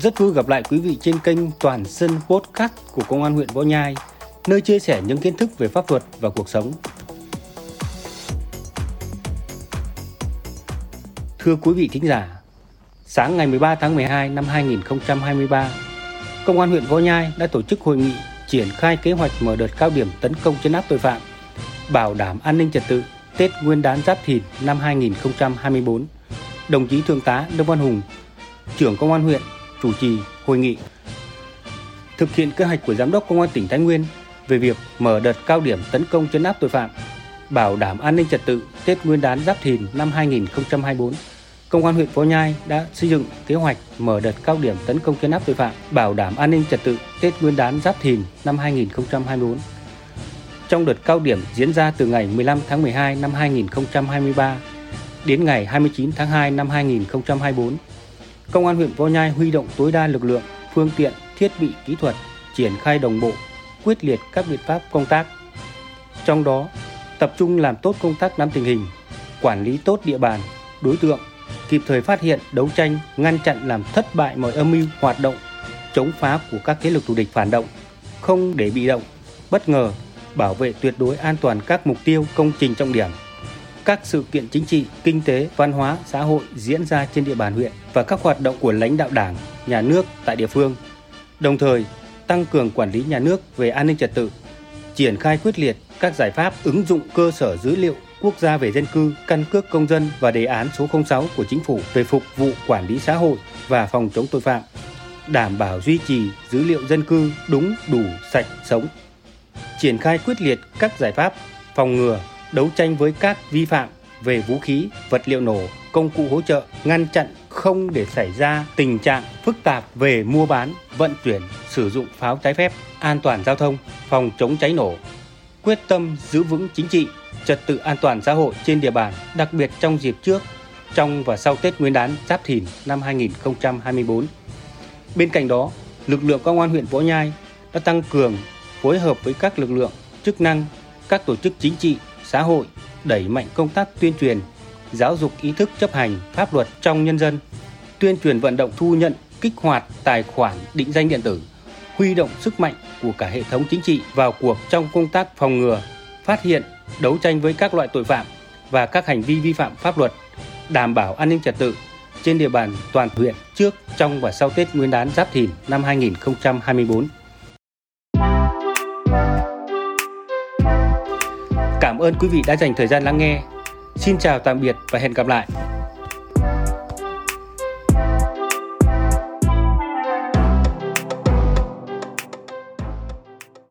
Rất vui gặp lại quý vị trên kênh Toàn Sân Podcast của Công an huyện Võ Nhai, nơi chia sẻ những kiến thức về pháp luật và cuộc sống. Thưa quý vị thính giả, sáng ngày 13 tháng 12 năm 2023, Công an huyện Võ Nhai đã tổ chức hội nghị triển khai kế hoạch mở đợt cao điểm tấn công chấn áp tội phạm, bảo đảm an ninh trật tự Tết Nguyên đán Giáp Thìn năm 2024. Đồng chí Thượng tá Đông Văn Hùng, trưởng Công an huyện chủ trì hội nghị. Thực hiện kế hoạch của Giám đốc Công an tỉnh Thái Nguyên về việc mở đợt cao điểm tấn công chấn áp tội phạm, bảo đảm an ninh trật tự Tết Nguyên đán Giáp Thìn năm 2024. Công an huyện Phó Nhai đã xây dựng kế hoạch mở đợt cao điểm tấn công chấn áp tội phạm, bảo đảm an ninh trật tự Tết Nguyên đán Giáp Thìn năm 2024. Trong đợt cao điểm diễn ra từ ngày 15 tháng 12 năm 2023 đến ngày 29 tháng 2 năm 2024, Công an huyện Võ Nhai huy động tối đa lực lượng, phương tiện, thiết bị kỹ thuật, triển khai đồng bộ, quyết liệt các biện pháp công tác. Trong đó, tập trung làm tốt công tác nắm tình hình, quản lý tốt địa bàn, đối tượng, kịp thời phát hiện, đấu tranh, ngăn chặn làm thất bại mọi âm mưu hoạt động chống phá của các thế lực thù địch phản động, không để bị động, bất ngờ, bảo vệ tuyệt đối an toàn các mục tiêu công trình trọng điểm các sự kiện chính trị, kinh tế, văn hóa, xã hội diễn ra trên địa bàn huyện và các hoạt động của lãnh đạo Đảng, nhà nước tại địa phương. Đồng thời, tăng cường quản lý nhà nước về an ninh trật tự, triển khai quyết liệt các giải pháp ứng dụng cơ sở dữ liệu quốc gia về dân cư, căn cước công dân và đề án số 06 của chính phủ về phục vụ quản lý xã hội và phòng chống tội phạm, đảm bảo duy trì dữ liệu dân cư đúng, đủ, sạch, sống. Triển khai quyết liệt các giải pháp phòng ngừa, đấu tranh với các vi phạm về vũ khí, vật liệu nổ, công cụ hỗ trợ, ngăn chặn không để xảy ra tình trạng phức tạp về mua bán, vận chuyển, sử dụng pháo trái phép, an toàn giao thông, phòng chống cháy nổ, quyết tâm giữ vững chính trị, trật tự an toàn xã hội trên địa bàn, đặc biệt trong dịp trước, trong và sau Tết Nguyên đán Giáp Thìn năm 2024. Bên cạnh đó, lực lượng công an huyện Võ Nhai đã tăng cường phối hợp với các lực lượng chức năng, các tổ chức chính trị xã hội đẩy mạnh công tác tuyên truyền, giáo dục ý thức chấp hành pháp luật trong nhân dân, tuyên truyền vận động thu nhận, kích hoạt tài khoản định danh điện tử, huy động sức mạnh của cả hệ thống chính trị vào cuộc trong công tác phòng ngừa, phát hiện, đấu tranh với các loại tội phạm và các hành vi vi phạm pháp luật, đảm bảo an ninh trật tự trên địa bàn toàn huyện trước, trong và sau Tết Nguyên đán Giáp Thìn năm 2024. Cảm ơn quý vị đã dành thời gian lắng nghe. Xin chào tạm biệt và hẹn gặp lại.